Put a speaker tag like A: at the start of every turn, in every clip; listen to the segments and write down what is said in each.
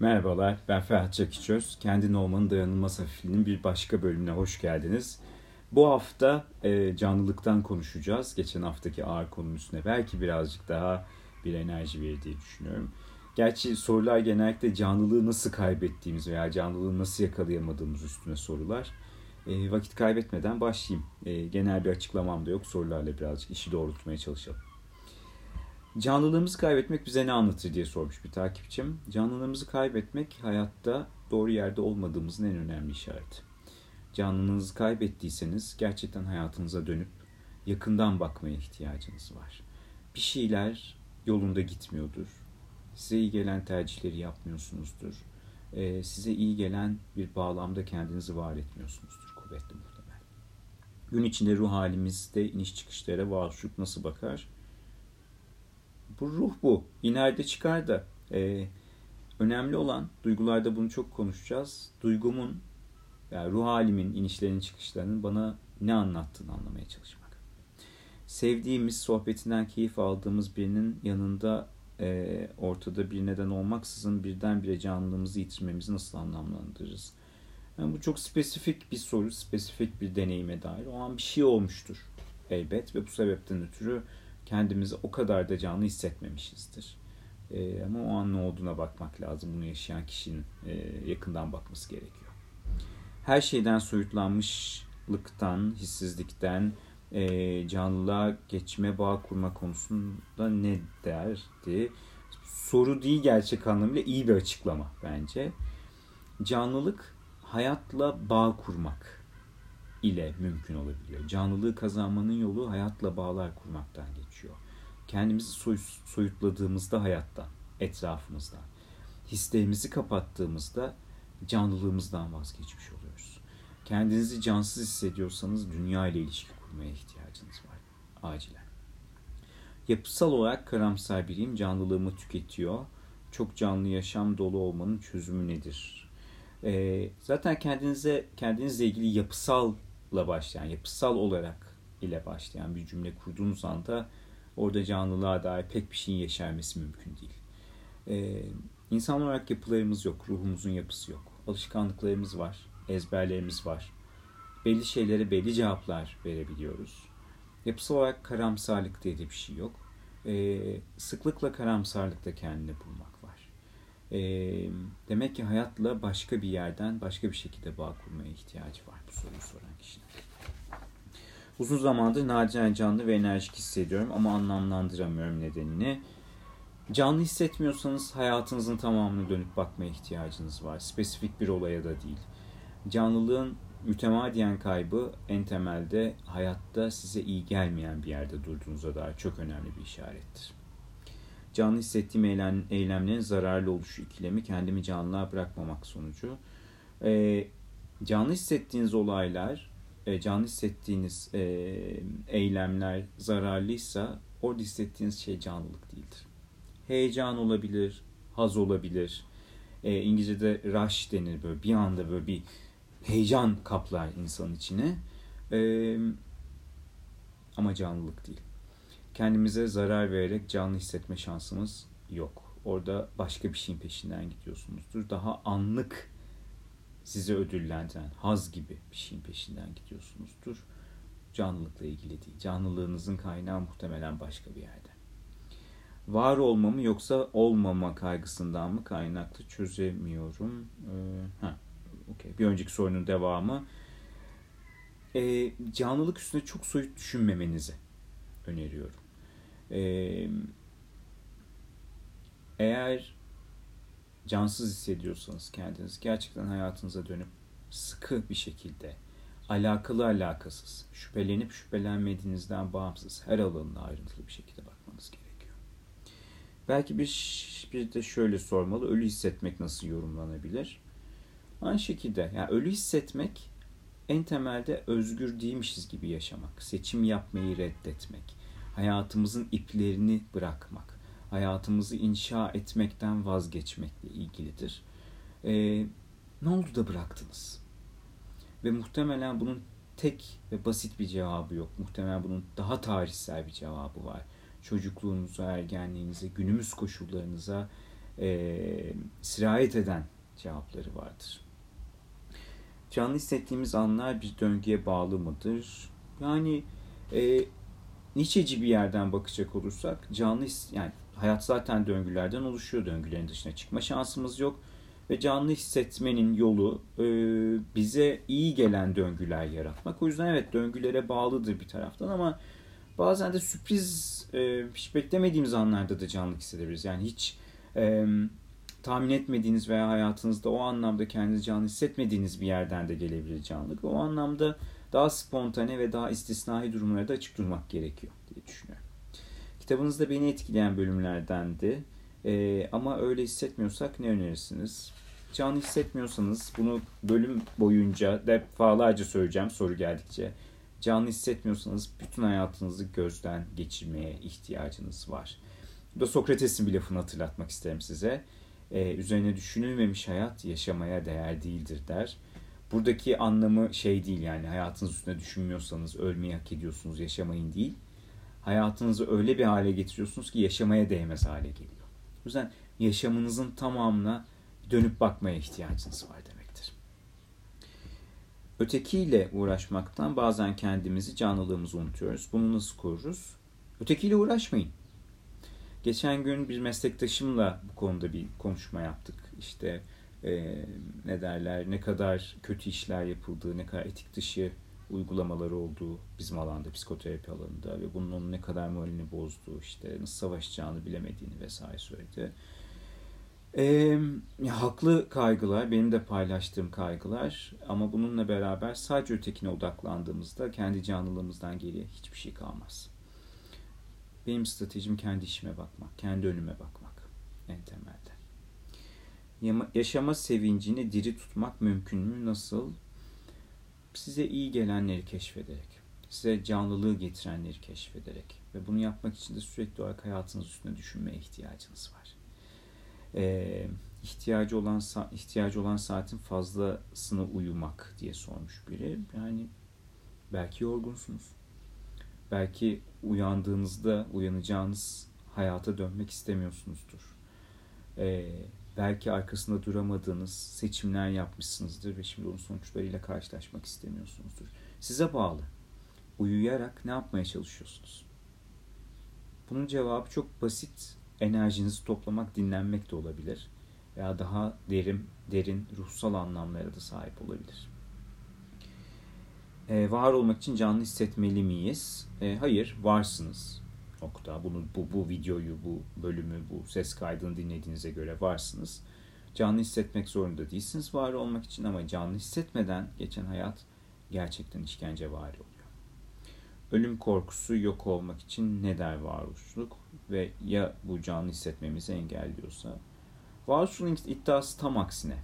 A: Merhabalar, ben Ferhat Çakiçöz. Kendin olmanın dayanılmaz hafifliğinin bir başka bölümüne hoş geldiniz. Bu hafta e, canlılıktan konuşacağız. Geçen haftaki ağır konunun üstüne belki birazcık daha bir enerji verir diye düşünüyorum. Gerçi sorular genellikle canlılığı nasıl kaybettiğimiz veya canlılığı nasıl yakalayamadığımız üstüne sorular. E, vakit kaybetmeden başlayayım. E, genel bir açıklamam da yok. Sorularla birazcık işi doğrultmaya çalışalım. Canlılığımızı kaybetmek bize ne anlatır diye sormuş bir takipçim. Canlılığımızı kaybetmek hayatta doğru yerde olmadığımızın en önemli işareti. Canlılığınızı kaybettiyseniz gerçekten hayatınıza dönüp yakından bakmaya ihtiyacınız var. Bir şeyler yolunda gitmiyordur. Size iyi gelen tercihleri yapmıyorsunuzdur. Ee, size iyi gelen bir bağlamda kendinizi var etmiyorsunuzdur kuvvetli muhtemel. Gün içinde ruh halimizde iniş çıkışlara varoluşluk nasıl bakar? Bu ruh bu. İneride çıkar da. Ee, önemli olan duygularda bunu çok konuşacağız. Duygumun yani ruh halimin inişlerinin çıkışlarının bana ne anlattığını anlamaya çalışmak. Sevdiğimiz, sohbetinden keyif aldığımız birinin yanında e, ortada bir neden olmaksızın birdenbire canlılığımızı yitirmemizi nasıl anlamlandırırız? Yani bu çok spesifik bir soru, spesifik bir deneyime dair. O an bir şey olmuştur elbet ve bu sebepten ötürü kendimizi o kadar da canlı hissetmemişizdir. E, ama o an ne olduğuna bakmak lazım. Bunu yaşayan kişinin e, yakından bakması gerekiyor. Her şeyden soyutlanmışlıktan, hissizlikten, e, canlılığa geçme, bağ kurma konusunda ne derdi? Soru değil gerçek anlamıyla iyi bir açıklama bence. Canlılık hayatla bağ kurmak ile mümkün olabiliyor. Canlılığı kazanmanın yolu hayatla bağlar kurmaktan geçiyor. Kendimizi soy, soyutladığımızda hayattan, etrafımızdan, hislerimizi kapattığımızda canlılığımızdan vazgeçmiş oluyoruz. Kendinizi cansız hissediyorsanız dünya ile ilişki kurmaya ihtiyacınız var. Acilen. Yapısal olarak karamsar biriyim, canlılığımı tüketiyor. Çok canlı yaşam dolu olmanın çözümü nedir? Ee, zaten kendinize kendinizle ilgili yapısal başlayan, yapısal olarak ile başlayan bir cümle kurduğunuz anda orada canlılığa dair pek bir şeyin yeşermesi mümkün değil. Ee, insan olarak yapılarımız yok, ruhumuzun yapısı yok. Alışkanlıklarımız var, ezberlerimiz var. Belli şeylere belli cevaplar verebiliyoruz. Yapısal olarak karamsarlık diye de bir şey yok. Ee, sıklıkla karamsarlıkta kendini bulmak var. Ee, demek ki hayatla başka bir yerden, başka bir şekilde bağ kurmaya ihtiyacı var bu soruyu soran kişinin. Uzun zamandır nadiren canlı ve enerjik hissediyorum ama anlamlandıramıyorum nedenini. Canlı hissetmiyorsanız hayatınızın tamamını dönüp bakmaya ihtiyacınız var. Spesifik bir olaya da değil. Canlılığın mütemadiyen kaybı en temelde hayatta size iyi gelmeyen bir yerde durduğunuza dair çok önemli bir işarettir. Canlı hissettiğim eylem, eylemlerin zararlı oluşu ikilemi kendimi canlığa bırakmamak sonucu. E, canlı hissettiğiniz olaylar, e, canlı hissettiğiniz e, eylemler zararlıysa orada hissettiğiniz şey canlılık değildir. Heyecan olabilir, haz olabilir. E, İngilizce'de rush denir böyle bir anda böyle bir heyecan kaplar insanın içine. E, ama canlılık değil. Kendimize zarar vererek canlı hissetme şansımız yok. Orada başka bir şeyin peşinden gidiyorsunuzdur. Daha anlık sizi ödüllendiren haz gibi bir şeyin peşinden gidiyorsunuzdur. Canlılıkla ilgili değil. Canlılığınızın kaynağı muhtemelen başka bir yerde. Var olma mı yoksa olmama kaygısından mı kaynaklı çözemiyorum. Ee, ha, okay. Bir önceki sorunun devamı. Ee, canlılık üstüne çok soyut düşünmemenizi öneriyorum. Eğer cansız hissediyorsanız kendiniz gerçekten hayatınıza dönüp sıkı bir şekilde alakalı alakasız, şüphelenip şüphelenmediğinizden bağımsız her alanına ayrıntılı bir şekilde bakmanız gerekiyor. Belki bir, bir de şöyle sormalı, ölü hissetmek nasıl yorumlanabilir? Aynı şekilde, yani ölü hissetmek en temelde özgür değilmişiz gibi yaşamak, seçim yapmayı reddetmek, hayatımızın iplerini bırakmak, hayatımızı inşa etmekten vazgeçmekle ilgilidir. Ee, ne oldu da bıraktınız? Ve muhtemelen bunun tek ve basit bir cevabı yok. Muhtemelen bunun daha tarihsel bir cevabı var. Çocukluğunuza, ergenliğinize, günümüz koşullarınıza e, sirayet eden cevapları vardır. Canlı hissettiğimiz anlar bir döngüye bağlı mıdır? Yani e, Nietzsche'ci bir yerden bakacak olursak canlı yani hayat zaten döngülerden oluşuyor. Döngülerin dışına çıkma şansımız yok. Ve canlı hissetmenin yolu e, bize iyi gelen döngüler yaratmak. O yüzden evet döngülere bağlıdır bir taraftan ama bazen de sürpriz e, hiç beklemediğimiz anlarda da canlı hissedebiliriz. Yani hiç e, tahmin etmediğiniz veya hayatınızda o anlamda kendinizi canlı hissetmediğiniz bir yerden de gelebilir canlılık. O anlamda daha spontane ve daha istisnai durumlara da açık durmak gerekiyor diye düşünüyorum. Kitabınızda beni etkileyen bölümlerdendi. Ee, ama öyle hissetmiyorsak ne önerirsiniz? Canlı hissetmiyorsanız bunu bölüm boyunca defalarca söyleyeceğim soru geldikçe. Canlı hissetmiyorsanız bütün hayatınızı gözden geçirmeye ihtiyacınız var. Bu da Sokrates'in bir lafını hatırlatmak isterim size. Ee, üzerine düşünülmemiş hayat yaşamaya değer değildir der. Buradaki anlamı şey değil yani hayatınız üstüne düşünmüyorsanız ölmeyi hak ediyorsunuz yaşamayın değil. Hayatınızı öyle bir hale getiriyorsunuz ki yaşamaya değmez hale geliyor. O yüzden yaşamınızın tamamına dönüp bakmaya ihtiyacınız var demektir. Ötekiyle uğraşmaktan bazen kendimizi, canlılığımızı unutuyoruz. Bunu nasıl koruruz? Ötekiyle uğraşmayın. Geçen gün bir meslektaşımla bu konuda bir konuşma yaptık. İşte e, ne derler, ne kadar kötü işler yapıldığı, ne kadar etik dışı uygulamaları olduğu bizim alanda, psikoterapi alanında ve bunun onun ne kadar moralini bozduğu, işte nasıl savaşacağını bilemediğini vesaire söyledi. E, haklı kaygılar, benim de paylaştığım kaygılar ama bununla beraber sadece ötekine odaklandığımızda kendi canlılığımızdan geriye hiçbir şey kalmaz. Benim stratejim kendi işime bakmak, kendi önüme bakmak en temelde. Yaşama sevincini diri tutmak mümkün mü? Nasıl? Size iyi gelenleri keşfederek, size canlılığı getirenleri keşfederek ve bunu yapmak için de sürekli olarak hayatınız üstüne düşünmeye ihtiyacınız var. Ee, ihtiyacı olan ihtiyacı olan saatin fazlasını uyumak diye sormuş biri. Yani belki yorgunsunuz. Belki uyandığınızda uyanacağınız hayata dönmek istemiyorsunuzdur. Ee, belki arkasında duramadığınız seçimler yapmışsınızdır ve şimdi onun sonuçlarıyla karşılaşmak istemiyorsunuzdur. Size bağlı. Uyuyarak ne yapmaya çalışıyorsunuz? Bunun cevabı çok basit. Enerjinizi toplamak, dinlenmek de olabilir. Veya daha derin, derin ruhsal anlamlara da sahip olabilir. Ee, var olmak için canlı hissetmeli miyiz? Ee, hayır, varsınız nokta. Bunu, bu, bu videoyu, bu bölümü, bu ses kaydını dinlediğinize göre varsınız. Canlı hissetmek zorunda değilsiniz var olmak için ama canlı hissetmeden geçen hayat gerçekten işkence var oluyor. Ölüm korkusu yok olmak için ne der varoluşluk ve ya bu canlı hissetmemizi engelliyorsa? Varoluşluğun iddiası tam aksine.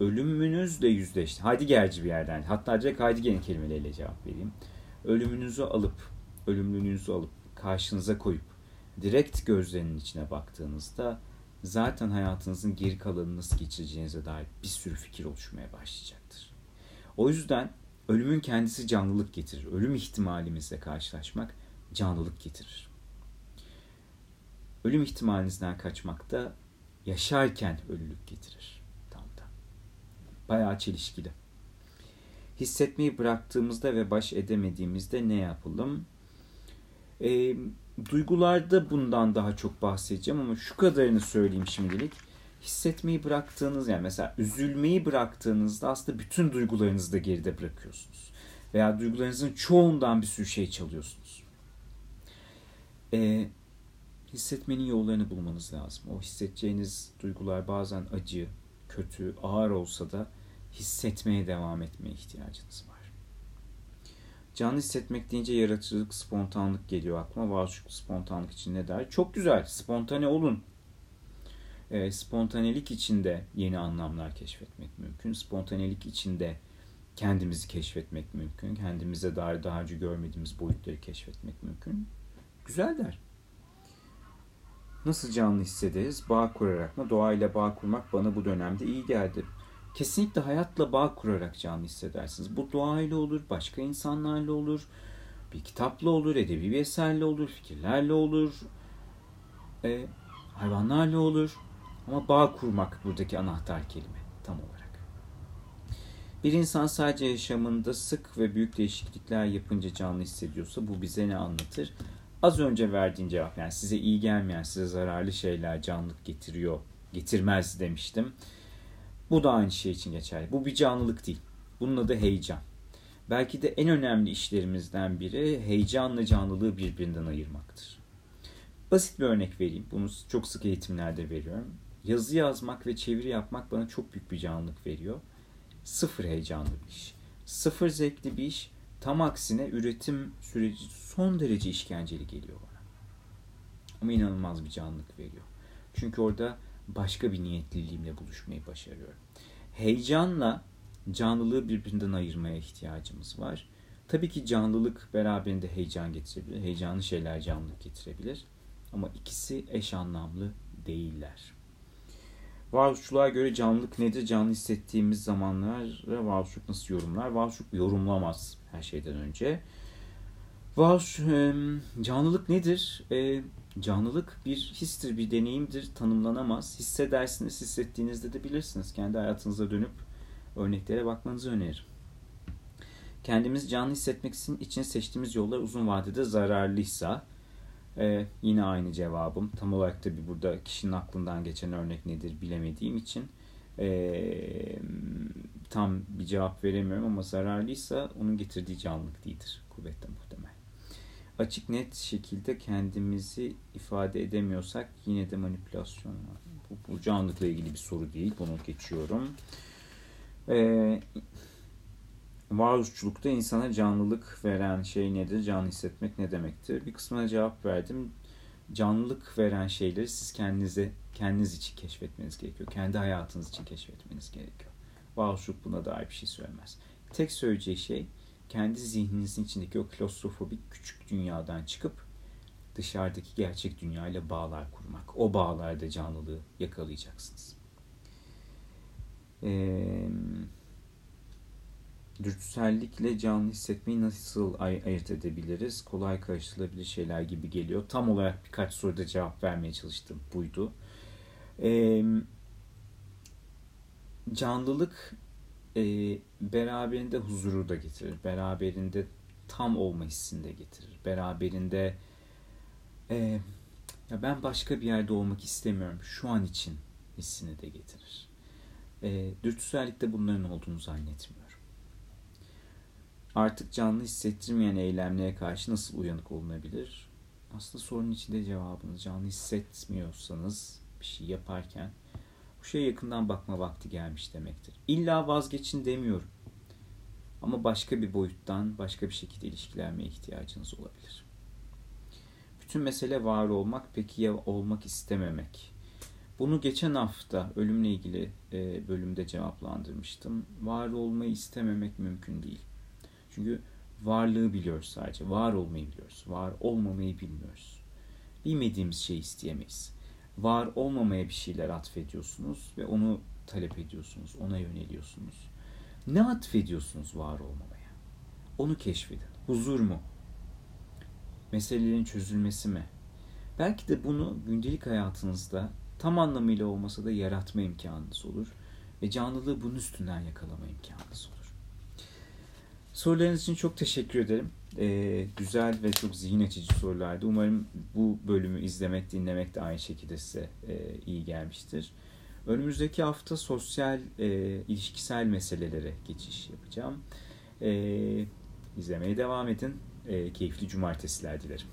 A: Ölümünüzle yüzleşti. Heidegger'ci bir yerden. Hatta direkt Heidegger'in kelimeleriyle cevap vereyim. Ölümünüzü alıp, ölümlülüğünüzü alıp karşınıza koyup direkt gözlerinin içine baktığınızda zaten hayatınızın geri kalanını nasıl geçireceğinize dair bir sürü fikir oluşmaya başlayacaktır. O yüzden ölümün kendisi canlılık getirir. Ölüm ihtimalimizle karşılaşmak canlılık getirir. Ölüm ihtimalinizden kaçmak da yaşarken ölülük getirir. Tam da. Bayağı çelişkili. Hissetmeyi bıraktığımızda ve baş edemediğimizde ne yapalım? E, duygularda bundan daha çok bahsedeceğim ama şu kadarını söyleyeyim şimdilik. Hissetmeyi bıraktığınız yani mesela üzülmeyi bıraktığınızda aslında bütün duygularınızı da geride bırakıyorsunuz. Veya duygularınızın çoğundan bir sürü şey çalıyorsunuz. E, hissetmenin yollarını bulmanız lazım. O hissedeceğiniz duygular bazen acı, kötü, ağır olsa da hissetmeye devam etmeye ihtiyacınız var. Canlı hissetmek deyince yaratıcılık, spontanlık geliyor aklıma. Varoluşluk spontanlık için ne der? Çok güzel, spontane olun. E, spontanelik içinde yeni anlamlar keşfetmek mümkün. Spontanelik içinde kendimizi keşfetmek mümkün. Kendimize dair daha önce görmediğimiz boyutları keşfetmek mümkün. Güzel der. Nasıl canlı hissederiz? Bağ kurarak mı? Doğayla bağ kurmak bana bu dönemde iyi geldi kesinlikle hayatla bağ kurarak canlı hissedersiniz. Bu doğayla olur, başka insanlarla olur, bir kitapla olur, edebi bir eserle olur, fikirlerle olur, e, hayvanlarla olur. Ama bağ kurmak buradaki anahtar kelime tam olarak. Bir insan sadece yaşamında sık ve büyük değişiklikler yapınca canlı hissediyorsa bu bize ne anlatır? Az önce verdiğin cevap yani size iyi gelmeyen, size zararlı şeyler canlılık getiriyor, getirmez demiştim. Bu da aynı şey için geçerli. Bu bir canlılık değil. Bunun adı heyecan. Belki de en önemli işlerimizden biri heyecanla canlılığı birbirinden ayırmaktır. Basit bir örnek vereyim. Bunu çok sık eğitimlerde veriyorum. Yazı yazmak ve çeviri yapmak bana çok büyük bir canlılık veriyor. Sıfır heyecanlı bir iş. Sıfır zevkli bir iş. Tam aksine üretim süreci son derece işkenceli geliyor bana. Ama inanılmaz bir canlılık veriyor. Çünkü orada başka bir niyetliliğimle buluşmayı başarıyorum. Heyecanla canlılığı birbirinden ayırmaya ihtiyacımız var. Tabii ki canlılık beraberinde heyecan getirebilir. Heyecanlı şeyler canlılık getirebilir. Ama ikisi eş anlamlı değiller. Varoluşçuluğa göre canlılık nedir? Canlı hissettiğimiz zamanlara varoluşluk nasıl yorumlar? Varoluşluk yorumlamaz her şeyden önce. Varoluş, canlılık nedir? E, canlılık bir histir, bir deneyimdir, tanımlanamaz. Hissedersiniz, hissettiğinizde de bilirsiniz. Kendi hayatınıza dönüp örneklere bakmanızı öneririm. Kendimizi canlı hissetmek için seçtiğimiz yollar uzun vadede zararlıysa ee, yine aynı cevabım. Tam olarak tabi burada kişinin aklından geçen örnek nedir bilemediğim için ee, tam bir cevap veremiyorum ama zararlıysa onun getirdiği canlılık değildir. Kuvvetle muhtemel. Açık net şekilde kendimizi ifade edemiyorsak yine de manipülasyon var. Bu, bu canlılıkla ilgili bir soru değil. Bunu geçiyorum. Ee, varoluşçulukta insana canlılık veren şey nedir? Canlı hissetmek ne demektir? Bir kısmına cevap verdim. Canlılık veren şeyleri siz kendinize kendiniz için keşfetmeniz gerekiyor. Kendi hayatınız için keşfetmeniz gerekiyor. Varoluşçuluk buna dair bir şey söylemez. Tek söyleyeceği şey kendi zihninizin içindeki o klostrofobik küçük dünyadan çıkıp dışarıdaki gerçek dünyayla bağlar kurmak. O bağlarda canlılığı yakalayacaksınız. Eee dürtüsellikle canlı hissetmeyi nasıl ay- ayırt edebiliriz? Kolay karıştırılabilir şeyler gibi geliyor. Tam olarak birkaç soruda cevap vermeye çalıştım. Buydu. Ee, canlılık e, beraberinde huzuru da getirir. Beraberinde tam olma hissini de getirir. Beraberinde e, ya ben başka bir yerde olmak istemiyorum. Şu an için hissini de getirir. E, dürtüsellikte bunların olduğunu zannetmiyorum artık canlı hissettirmeyen eylemlere karşı nasıl uyanık olunabilir? Aslında sorunun içinde cevabınız canlı hissetmiyorsanız bir şey yaparken şeye yakından bakma vakti gelmiş demektir. İlla vazgeçin demiyorum. Ama başka bir boyuttan başka bir şekilde ilişkilenmeye ihtiyacınız olabilir. Bütün mesele var olmak peki ya olmak istememek. Bunu geçen hafta ölümle ilgili e, bölümde cevaplandırmıştım. Var olmayı istememek mümkün değil. Çünkü varlığı biliyoruz sadece. Var olmayı biliyoruz. Var olmamayı bilmiyoruz. Bilmediğimiz şeyi isteyemeyiz. Var olmamaya bir şeyler atfediyorsunuz ve onu talep ediyorsunuz. Ona yöneliyorsunuz. Ne atfediyorsunuz var olmamaya? Onu keşfedin. Huzur mu? Meselelerin çözülmesi mi? Belki de bunu gündelik hayatınızda tam anlamıyla olmasa da yaratma imkanınız olur. Ve canlılığı bunun üstünden yakalama imkanınız olur. Sorularınız için çok teşekkür ederim. Ee, güzel ve çok zihin açıcı sorulardı. Umarım bu bölümü izlemek, dinlemek de aynı şekilde size e, iyi gelmiştir. Önümüzdeki hafta sosyal, e, ilişkisel meselelere geçiş yapacağım. E, izlemeye devam edin. E, keyifli cumartesiler dilerim.